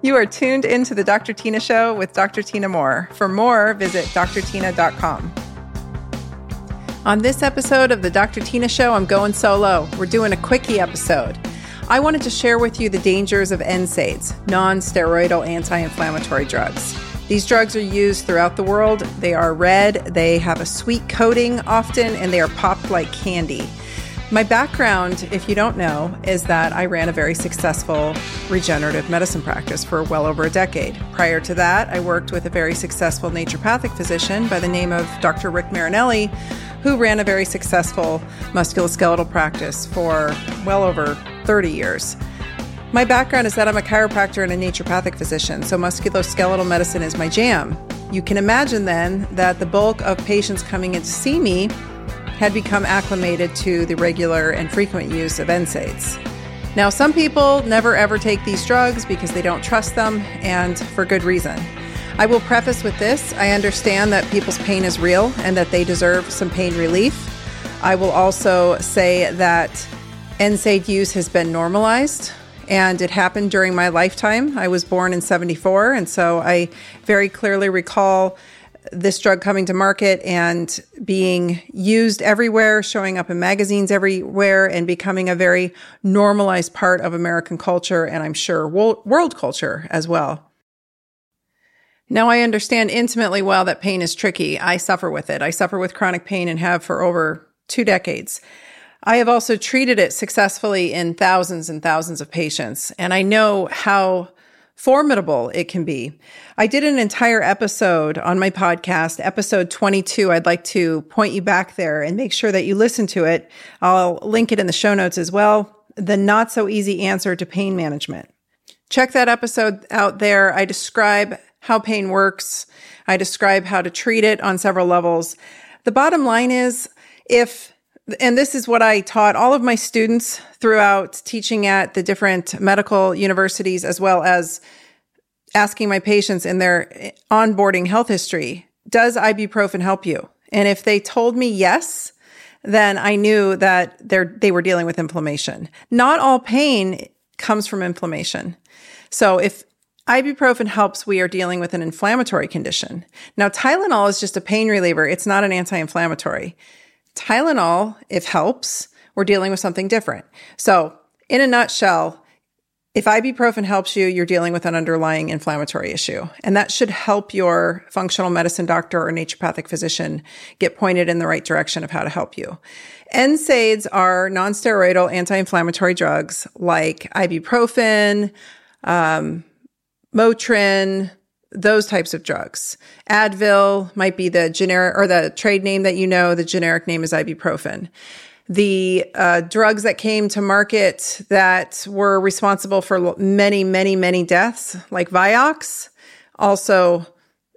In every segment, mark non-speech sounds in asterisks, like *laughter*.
You are tuned into the Dr. Tyna Show with Dr. Tyna Moore. For more, visit drtyna.com. On this episode of the Dr. Tyna Show, I'm going solo. We're doing a quickie episode. I wanted to share with you the dangers of NSAIDs, non steroidal anti inflammatory drugs. These drugs are used throughout the world. They are red, they have a sweet coating often, and they are popped like candy. My background, if you don't know, is that I ran a very successful regenerative medicine practice for well over a decade. Prior to that, I worked with a very successful naturopathic physician by the name of Dr. Rick Marinelli, who ran a very successful musculoskeletal practice for well over 30 years. My background is that I'm a chiropractor and a naturopathic physician, so musculoskeletal medicine is my jam. You can imagine then that the bulk of patients coming in to see me had become acclimated to the regular and frequent use of NSAIDs. Now, some people never ever take these drugs because they don't trust them, and for good reason. I will preface with this I understand that people's pain is real and that they deserve some pain relief. I will also say that NSAID use has been normalized and it happened during my lifetime. I was born in 74, and so I very clearly recall this drug coming to market and being used everywhere, showing up in magazines everywhere, and becoming a very normalized part of American culture and I'm sure world culture as well. Now, I understand intimately well that pain is tricky. I suffer with it. I suffer with chronic pain and have for over two decades. I have also treated it successfully in thousands and thousands of patients, and I know how formidable it can be. I did an entire episode on my podcast, episode 22. I'd like to point you back there and make sure that you listen to it. I'll link it in the show notes as well. The not so easy answer to pain management. Check that episode out there. I describe how pain works. I describe how to treat it on several levels. The bottom line is if and this is what I taught all of my students throughout teaching at the different medical universities, as well as asking my patients in their onboarding health history Does ibuprofen help you? And if they told me yes, then I knew that they were dealing with inflammation. Not all pain comes from inflammation. So if ibuprofen helps, we are dealing with an inflammatory condition. Now, Tylenol is just a pain reliever. It's not an anti-inflammatory. Tylenol, if helps, we're dealing with something different. So, in a nutshell, if ibuprofen helps you, you're dealing with an underlying inflammatory issue. And that should help your functional medicine doctor or naturopathic physician get pointed in the right direction of how to help you. NSAIDs are nonsteroidal anti-inflammatory drugs like ibuprofen, um, Motrin, those types of drugs. Advil might be the generic or the trade name that you know. The generic name is ibuprofen. The uh, drugs that came to market that were responsible for many, many, many deaths, like Vioxx, also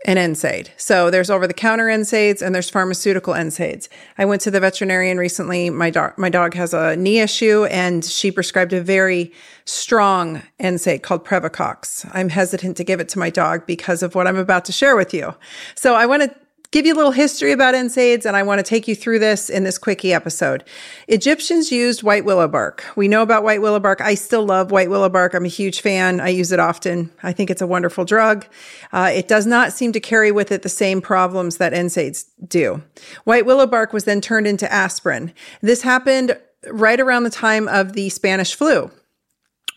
an NSAID. So there's over the counter NSAIDs and there's pharmaceutical NSAIDs. I went to the veterinarian recently. My dog, my dog has a knee issue and she prescribed a very strong NSAID called Previcox. I'm hesitant to give it to my dog because of what I'm about to share with you. So I want to give you a little history about NSAIDs, and I want to take you through this in this quickie episode. Egyptians used white willow bark. We know about white willow bark. I still love white willow bark. I'm a huge fan. I use it often. I think it's a wonderful drug. Uh, it does not seem to carry with it the same problems that NSAIDs do. White willow bark was then turned into aspirin. This happened right around the time of the Spanish flu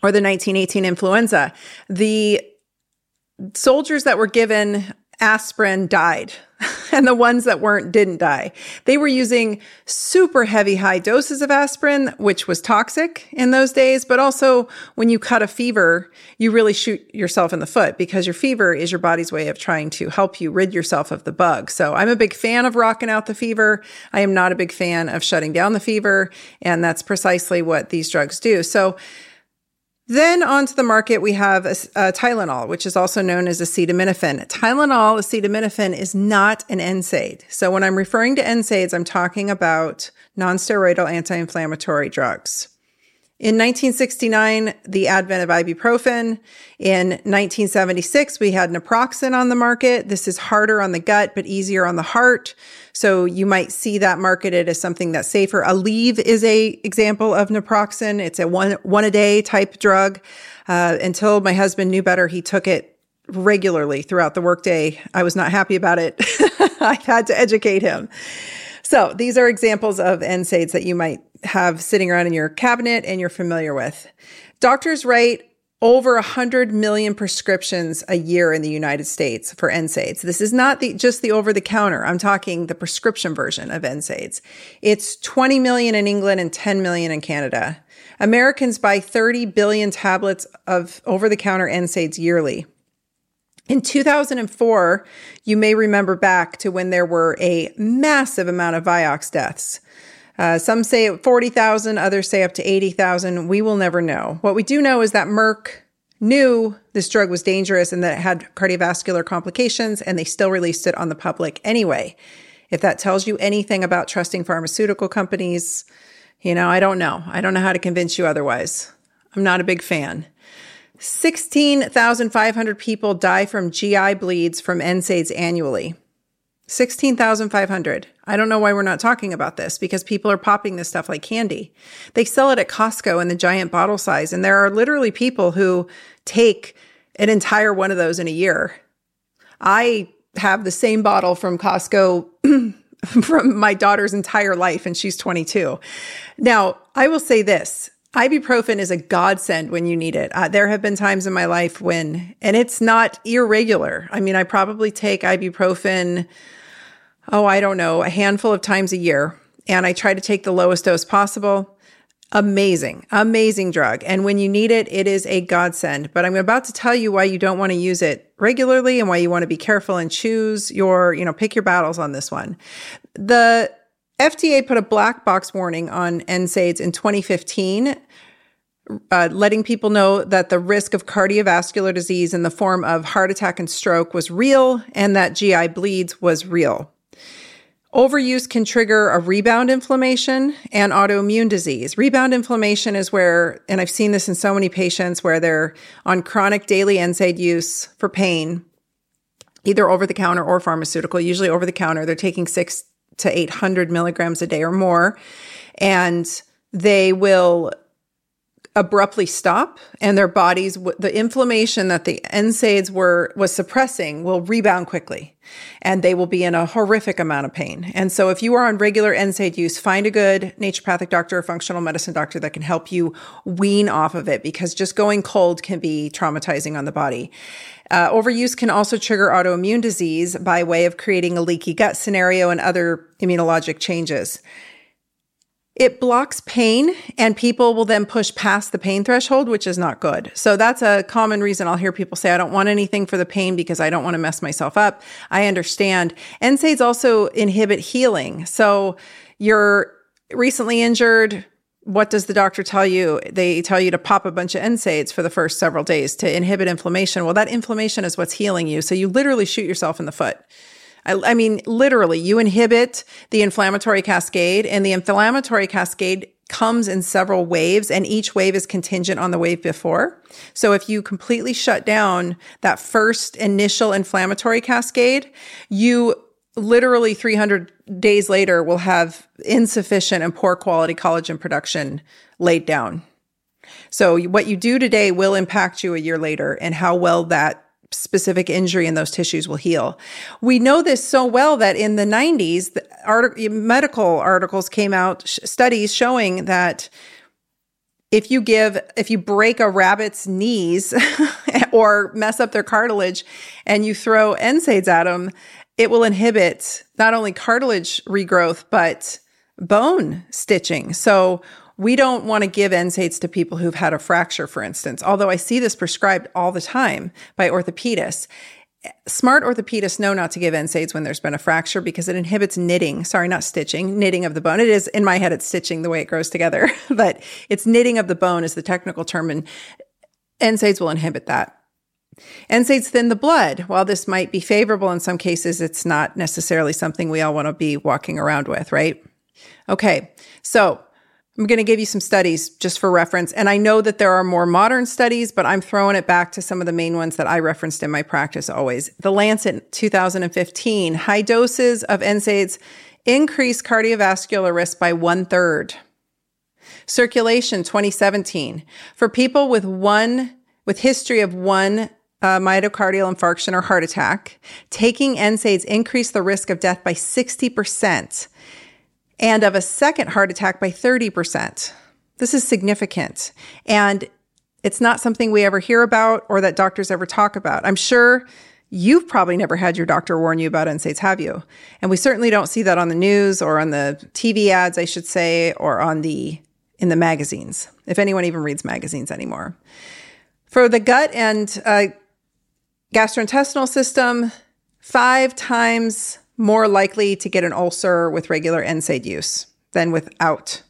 or the 1918 influenza. The soldiers that were given aspirin died *laughs* and the ones that weren't didn't die. They were using super heavy high doses of aspirin, which was toxic in those days. But also when you cut a fever, you really shoot yourself in the foot because your fever is your body's way of trying to help you rid yourself of the bug. So I'm a big fan of rocking out the fever. I am not a big fan of shutting down the fever. And that's precisely what these drugs do. So then onto the market, we have a, a Tylenol, which is also known as acetaminophen. Tylenol, acetaminophen is not an NSAID. So when I'm referring to NSAIDs, I'm talking about nonsteroidal anti-inflammatory drugs. In 1969, the advent of ibuprofen. In 1976, we had naproxen on the market. This is harder on the gut, but easier on the heart. So you might see that marketed as something that's safer. Aleve is a example of naproxen. It's a one, one a day type drug. Uh, until my husband knew better, he took it regularly throughout the workday. I was not happy about it. *laughs* I had to educate him. So these are examples of NSAIDs that you might have sitting around in your cabinet and you're familiar with. Doctors write over 100 million prescriptions a year in the United States for NSAIDs. This is not the, just the over the counter. I'm talking the prescription version of NSAIDs. It's 20 million in England and 10 million in Canada. Americans buy 30 billion tablets of over the counter NSAIDs yearly. In 2004, you may remember back to when there were a massive amount of Vioxx deaths. Uh, some say 40,000, others say up to 80,000. We will never know. What we do know is that Merck knew this drug was dangerous and that it had cardiovascular complications, and they still released it on the public anyway. If that tells you anything about trusting pharmaceutical companies, you know, I don't know. I don't know how to convince you otherwise. I'm not a big fan. 16,500 people die from GI bleeds from NSAIDs annually. 16,500. I don't know why we're not talking about this because people are popping this stuff like candy. They sell it at Costco in the giant bottle size, and there are literally people who take an entire one of those in a year. I have the same bottle from Costco *clears throat* from my daughter's entire life, and she's 22. Now, I will say this Ibuprofen is a godsend when you need it. Uh, there have been times in my life when, and it's not irregular. I mean, I probably take ibuprofen, oh, I don't know, a handful of times a year, and I try to take the lowest dose possible. Amazing, amazing drug. And when you need it, it is a godsend. But I'm about to tell you why you don't want to use it regularly and why you want to be careful and choose your, you know, pick your battles on this one. The FDA put a black box warning on NSAIDs in 2015, uh, letting people know that the risk of cardiovascular disease in the form of heart attack and stroke was real and that GI bleeds was real. Overuse can trigger a rebound inflammation and autoimmune disease. Rebound inflammation is where, and I've seen this in so many patients where they're on chronic daily NSAID use for pain, either over the counter or pharmaceutical, usually over the counter. They're taking six to 800 milligrams a day or more. And they will abruptly stop and their bodies the inflammation that the NSAIDs were was suppressing will rebound quickly and they will be in a horrific amount of pain. And so if you are on regular NSAID use, find a good naturopathic doctor or functional medicine doctor that can help you wean off of it because just going cold can be traumatizing on the body. Uh, overuse can also trigger autoimmune disease by way of creating a leaky gut scenario and other immunologic changes. It blocks pain and people will then push past the pain threshold, which is not good. So that's a common reason I'll hear people say, I don't want anything for the pain because I don't want to mess myself up. I understand. NSAIDs also inhibit healing. So you're recently injured, what does the doctor tell you? They tell you to pop a bunch of NSAIDs for the first several days to inhibit inflammation. Well, that inflammation is what's healing you. So you literally shoot yourself in the foot. I, I mean, literally, you inhibit the inflammatory cascade, and the inflammatory cascade comes in several waves, and each wave is contingent on the wave before. So if you completely shut down that first initial inflammatory cascade, you literally 300 days later will have insufficient and poor quality collagen production laid down. So what you do today will impact you a year later and how well that specific injury in those tissues will heal. We know this so well that in the 90s, the art- medical articles came out, sh- studies showing that if you give, if you break a rabbit's knees *laughs* or mess up their cartilage and you throw NSAIDs at them, it will inhibit not only cartilage regrowth, but bone stitching. So we don't want to give NSAIDs to people who've had a fracture, for instance, although I see this prescribed all the time by orthopedists. Smart orthopedists know not to give NSAIDs when there's been a fracture because it inhibits knitting. Sorry, not stitching, knitting of the bone. It is in my head, it's stitching the way it grows together, *laughs* but it's knitting of the bone is the technical term, and NSAIDs will inhibit that. NSAIDs thin the blood. While this might be favorable in some cases, it's not necessarily something we all want to be walking around with, right? Okay, so I'm going to give you some studies just for reference. And I know that there are more modern studies, but I'm throwing it back to some of the main ones that I referenced in my practice always. The Lancet 2015, high doses of NSAIDs increase cardiovascular risk by one third. Circulation 2017, for people with one with history of one uh, myocardial infarction or heart attack, taking NSAIDs increased the risk of death by 60% and of a second heart attack by 30%. This is significant. And it's not something we ever hear about or that doctors ever talk about. I'm sure you've probably never had your doctor warn you about NSAIDs, have you? And we certainly don't see that on the news or on the TV ads, I should say, or on the in the magazines, if anyone even reads magazines anymore. For the gut and uh, gastrointestinal system, five times more likely to get an ulcer with regular NSAID use than without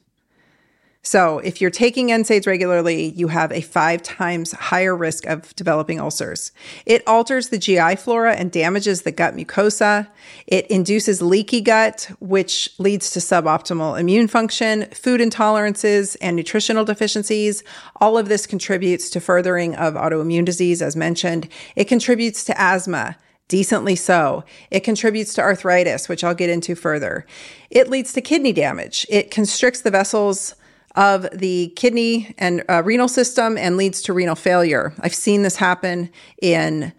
so, if you're taking NSAIDs regularly, you have a five times higher risk of developing ulcers. It alters the GI flora and damages the gut mucosa. It induces leaky gut, which leads to suboptimal immune function, food intolerances, and nutritional deficiencies. All of this contributes to furthering of autoimmune disease, as mentioned. It contributes to asthma, decently so. It contributes to arthritis, which I'll get into further. It leads to kidney damage. It constricts the vessels of the kidney and uh, renal system and leads to renal failure. I've seen this happen in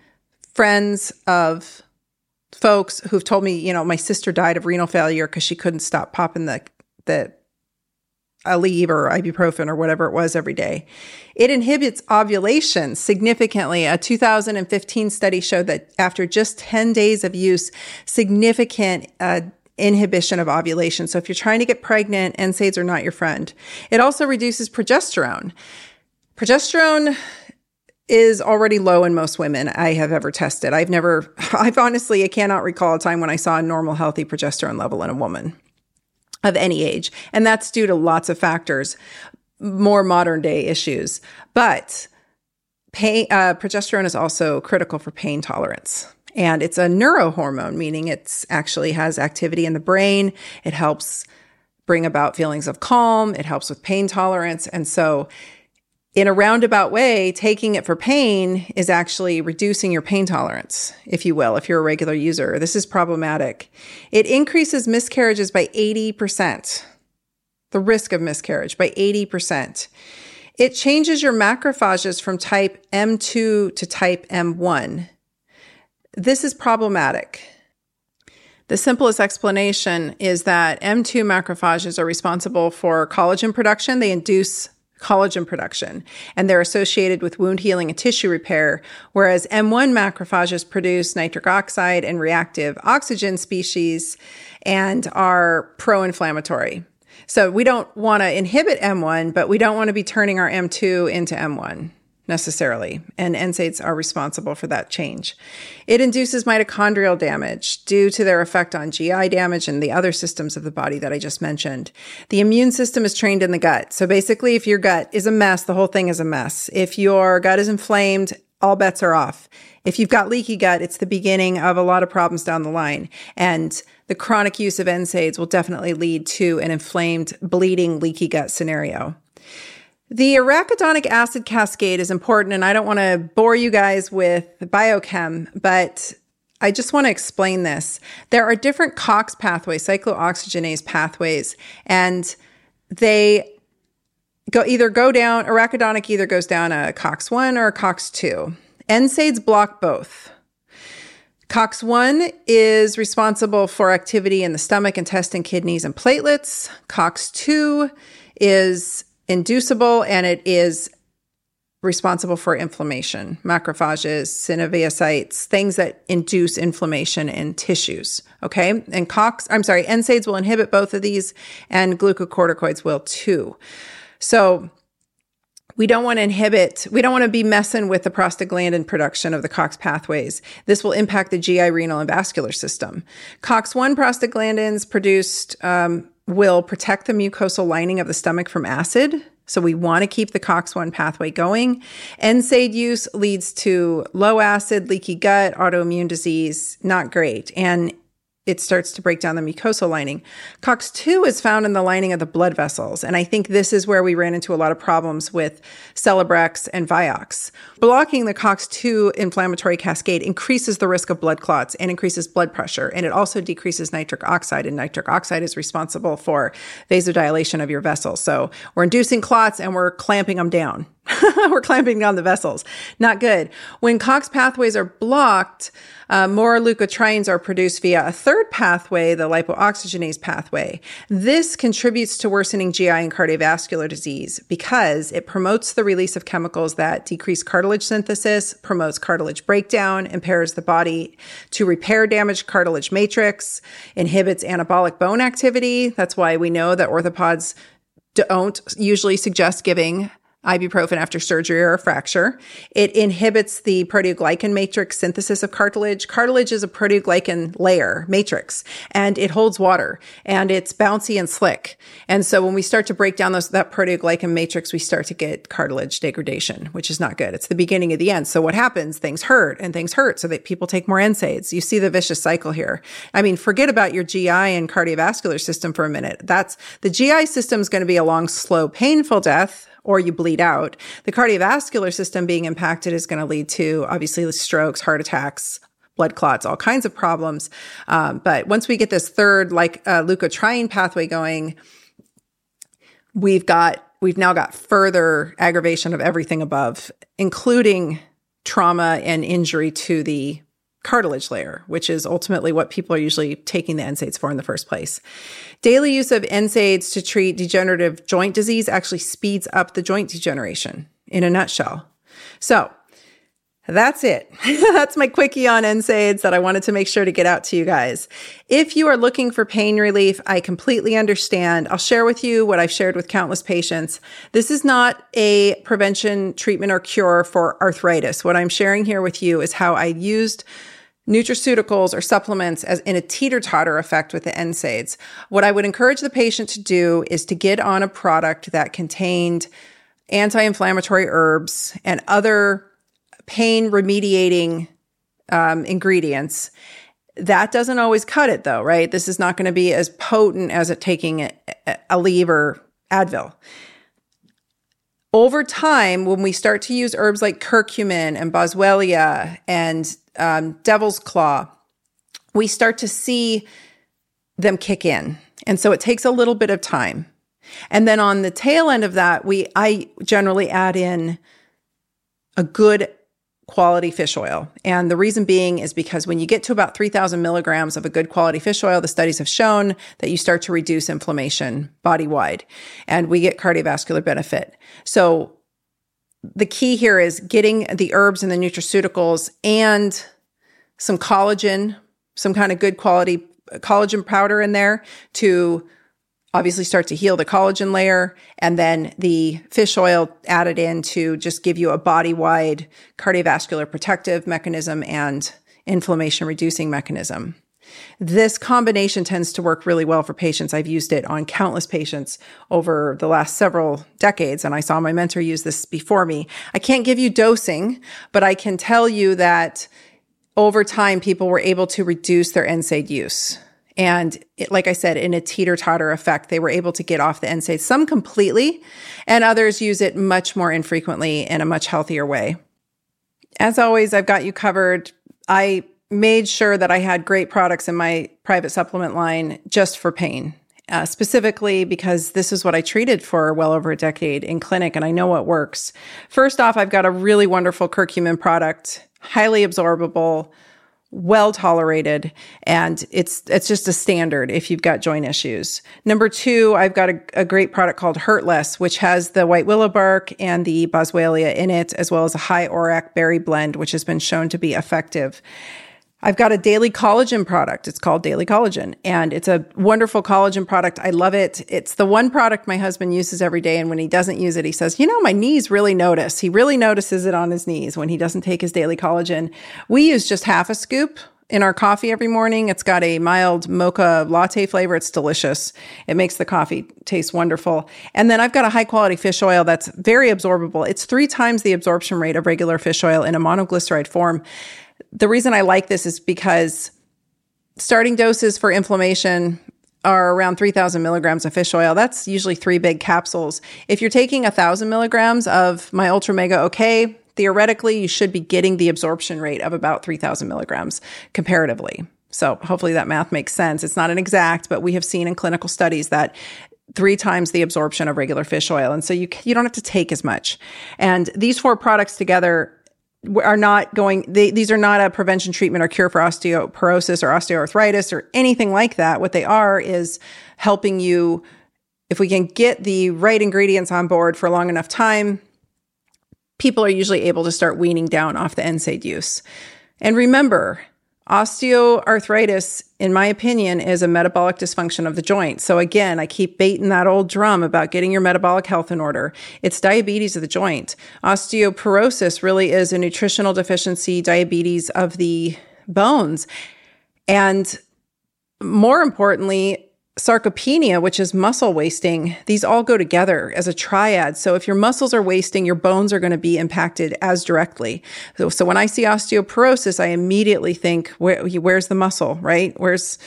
friends of folks who've told me, you know, my sister died of renal failure because she couldn't stop popping the the Aleve or ibuprofen or whatever it was every day. It inhibits ovulation significantly. A 2015 study showed that after just 10 days of use, significant uh, inhibition of ovulation. So if you're trying to get pregnant, NSAIDs are not your friend. It also reduces progesterone. Progesterone is already low in most women I have ever tested. I've never, *laughs* I've honestly, I cannot recall a time when I saw a normal, healthy progesterone level in a woman of any age. And that's due to lots of factors, more modern day issues. But pain, uh, progesterone is also critical for pain tolerance. And it's a neurohormone, meaning it actually has activity in the brain. It helps bring about feelings of calm. It helps with pain tolerance. And so, in a roundabout way, taking it for pain is actually reducing your pain tolerance, if you will, if you're a regular user. This is problematic. It increases miscarriages by 80%, the risk of miscarriage by 80%. It changes your macrophages from type M2 to type M1. This is problematic. The simplest explanation is that M2 macrophages are responsible for collagen production. They induce collagen production and they're associated with wound healing and tissue repair, whereas M1 macrophages produce nitric oxide and reactive oxygen species and are pro inflammatory. So we don't want to inhibit M1, but we don't want to be turning our M2 into M1 necessarily, and NSAIDs are responsible for that change. It induces mitochondrial damage due to their effect on GI damage and the other systems of the body that I just mentioned. The immune system is trained in the gut. So basically, if your gut is a mess, the whole thing is a mess. If your gut is inflamed, all bets are off. If you've got leaky gut, it's the beginning of a lot of problems down the line. And the chronic use of NSAIDs will definitely lead to an inflamed, bleeding, leaky gut scenario. The arachidonic acid cascade is important, and I don't want to bore you guys with biochem, but I just want to explain this. There are different COX pathways, cyclooxygenase pathways, and they go either go down, arachidonic either goes down a COX1 or a COX2. NSAIDs block both. COX1 is responsible for activity in the stomach, intestine, kidneys, and platelets. COX2 is inducible and it is responsible for inflammation, macrophages, synoviocytes, things that induce inflammation in tissues. Okay. And COX, I'm sorry, NSAIDs will inhibit both of these and glucocorticoids will too. So we don't want to inhibit, we don't want to be messing with the prostaglandin production of the COX pathways. This will impact the GI, renal, and vascular system. COX1 prostaglandins produced um, will protect the mucosal lining of the stomach from acid. So we want to keep the COX1 pathway going. NSAID use leads to low acid, leaky gut, autoimmune disease, not great. And it starts to break down the mucosal lining. COX2 is found in the lining of the blood vessels. And I think this is where we ran into a lot of problems with Celebrex and Vioxx. Blocking the COX2 inflammatory cascade increases the risk of blood clots and increases blood pressure. And it also decreases nitric oxide. And nitric oxide is responsible for vasodilation of your vessels. So we're inducing clots and we're clamping them down. *laughs* We're clamping down the vessels. Not good. When COX pathways are blocked, uh, more leukotrienes are produced via a third pathway, the lipoxygenase pathway. This contributes to worsening GI and cardiovascular disease because it promotes the release of chemicals that decrease cartilage synthesis, promotes cartilage breakdown, impairs the body to repair damaged cartilage matrix, inhibits anabolic bone activity. That's why we know that orthopods don't usually suggest giving ibuprofen after surgery or a fracture. It inhibits the proteoglycan matrix synthesis of cartilage. Cartilage is a proteoglycan layer matrix and it holds water and it's bouncy and slick. And so when we start to break down those, that proteoglycan matrix, we start to get cartilage degradation, which is not good. It's the beginning of the end. So what happens? Things hurt and things hurt so that people take more NSAIDs. You see the vicious cycle here. I mean, forget about your GI and cardiovascular system for a minute. That's the GI system is going to be a long, slow, painful death or you bleed out. The cardiovascular system being impacted is going to lead to obviously strokes, heart attacks, blood clots, all kinds of problems. Um, but once we get this third, like uh, leukotriene pathway going, we've got we've now got further aggravation of everything above, including trauma and injury to the cartilage layer, which is ultimately what people are usually taking the NSAIDs for in the first place. Daily use of NSAIDs to treat degenerative joint disease actually speeds up the joint degeneration in a nutshell. So that's it. *laughs* that's my quickie on NSAIDs that I wanted to make sure to get out to you guys. If you are looking for pain relief, I completely understand. I'll share with you what I've shared with countless patients. This is not a prevention, treatment, or cure for arthritis. What I'm sharing here with you is how I used nutraceuticals or supplements as in a teeter totter effect with the NSAIDs. What I would encourage the patient to do is to get on a product that contained anti-inflammatory herbs and other pain remediating um, ingredients. That doesn't always cut it though, right? This is not going to be as potent as it taking a, Aleve or Advil over time, when we start to use herbs like curcumin and boswellia and um, devil's claw, we start to see them kick in. And so it takes a little bit of time. And then on the tail end of that, we I generally add in a good quality fish oil. And the reason being is because when you get to about 3000 milligrams of a good quality fish oil, the studies have shown that you start to reduce inflammation body wide and we get cardiovascular benefit. So the key here is getting the herbs and the nutraceuticals and some collagen, some kind of good quality uh, collagen powder in there to obviously start to heal the collagen layer and then the fish oil added in to just give you a body wide cardiovascular protective mechanism and inflammation reducing mechanism. This combination tends to work really well for patients. I've used it on countless patients over the last several decades, and I saw my mentor use this before me. I can't give you dosing, but I can tell you that over time, people were able to reduce their NSAID use. And it, like I said, in a teeter totter effect, they were able to get off the NSAID, some completely, and others use it much more infrequently in a much healthier way. As always, I've got you covered. I made sure that I had great products in my private supplement line just for pain. Uh, specifically because this is what I treated for well over a decade in clinic and I know what works. First off, I've got a really wonderful curcumin product, highly absorbable, well tolerated and it's it's just a standard if you've got joint issues. Number 2, I've got a, a, great product called Hurtless which has the white willow bark and the boswellia in it as well as a high ORAC berry blend which has been shown to be effective. I've got a daily collagen product. It's called Daily Collagen and it's a wonderful collagen product. I love it. It's the one product my husband uses every day. And when he doesn't use it, he says, you know, my knees really notice. He really notices it on his knees when he doesn't take his daily collagen. We use just half a scoop in our coffee every morning. It's got a mild mocha latte flavor. It's delicious. It makes the coffee taste wonderful. And then I've got a high quality fish oil that's very absorbable. It's three times the absorption rate of regular fish oil in a monoglyceride form the reason I like this is because starting doses for inflammation are around 3000 milligrams of fish oil. That's usually three big capsules. If you're taking a thousand milligrams of my ultra mega okay, theoretically you should be getting the absorption rate of about 3000 milligrams comparatively. So hopefully that math makes sense. It's not an exact, but we have seen in clinical studies that three times the absorption of regular fish oil. And so you, you don't have to take as much. And these four products together are not going, they, these are not a prevention treatment or cure for osteoporosis or osteoarthritis or anything like that. What they are is helping you, if we can get the right ingredients on board for long enough time, people are usually able to start weaning down off the NSAID use. And remember, Osteoarthritis, in my opinion, is a metabolic dysfunction of the joint. So again, I keep baiting that old drum about getting your metabolic health in order. It's diabetes of the joint. Osteoporosis really is a nutritional deficiency, diabetes of the bones. And more importantly, sarcopenia, which is muscle wasting, these all go together as a triad. So if your muscles are wasting, your bones are going to be impacted as directly. So, so when I see osteoporosis, I immediately think, where, where's the muscle, right? Where's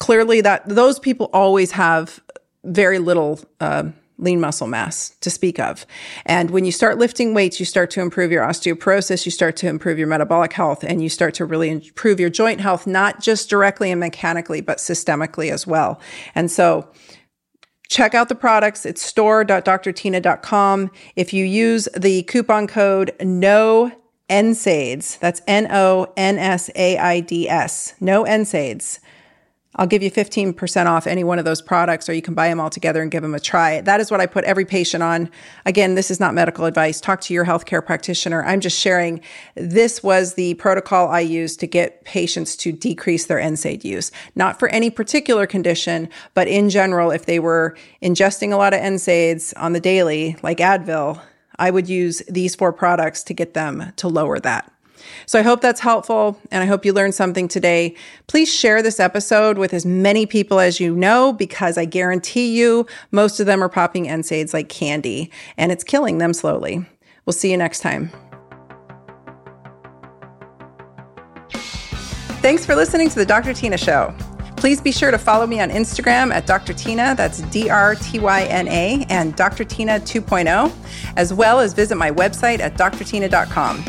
clearly that those people always have very little, uh, lean muscle mass to speak of. And when you start lifting weights, you start to improve your osteoporosis, you start to improve your metabolic health, and you start to really improve your joint health, not just directly and mechanically, but systemically as well. And so, check out the products. It's store.drtyna.com. If you use the coupon code NO NSAIDs, that's N O N S A I D S, no NSAIDs, I'll give you 15% off any one of those products, or you can buy them all together and give them a try. That is what I put every patient on. Again, this is not medical advice. Talk to your healthcare practitioner. I'm just sharing this was the protocol I used to get patients to decrease their NSAID use. Not for any particular condition, but in general, if they were ingesting a lot of NSAIDs on the daily, like Advil, I would use these four products to get them to lower that. So I hope that's helpful and I hope you learned something today. Please share this episode with as many people as you know because I guarantee you most of them are popping NSAIDs like candy and it's killing them slowly. We'll see you next time. Thanks for listening to the Dr. Tyna Show. Please be sure to follow me on Instagram at Dr. Tyna, that's D R T Y N A, and Dr. Tyna 2.0, as well as visit my website at drtyna.com.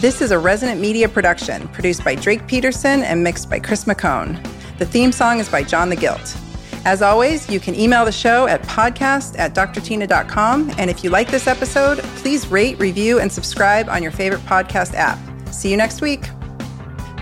This is a Resonant Media production produced by Drake Peterson and mixed by Chris McCone. The theme song is by John the Guilt. As always, you can email the show at podcast at drtyna.com. And if you like this episode, please rate, review, and subscribe on your favorite podcast app. See you next week.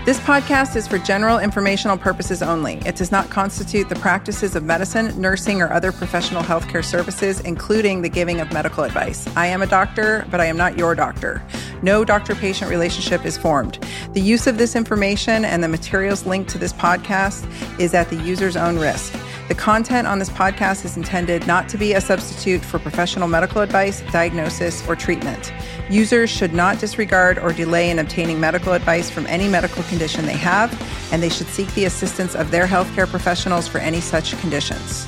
This podcast is for general informational purposes only. It does not constitute the practices of medicine, nursing, or other professional healthcare services, including the giving of medical advice. I am a doctor, but I am not your doctor. No doctor patient relationship is formed. The use of this information and the materials linked to this podcast is at the user's own risk. The content on this podcast is intended not to be a substitute for professional medical advice, diagnosis, or treatment. Users should not disregard or delay in obtaining medical advice from any medical condition they have, and they should seek the assistance of their healthcare professionals for any such conditions.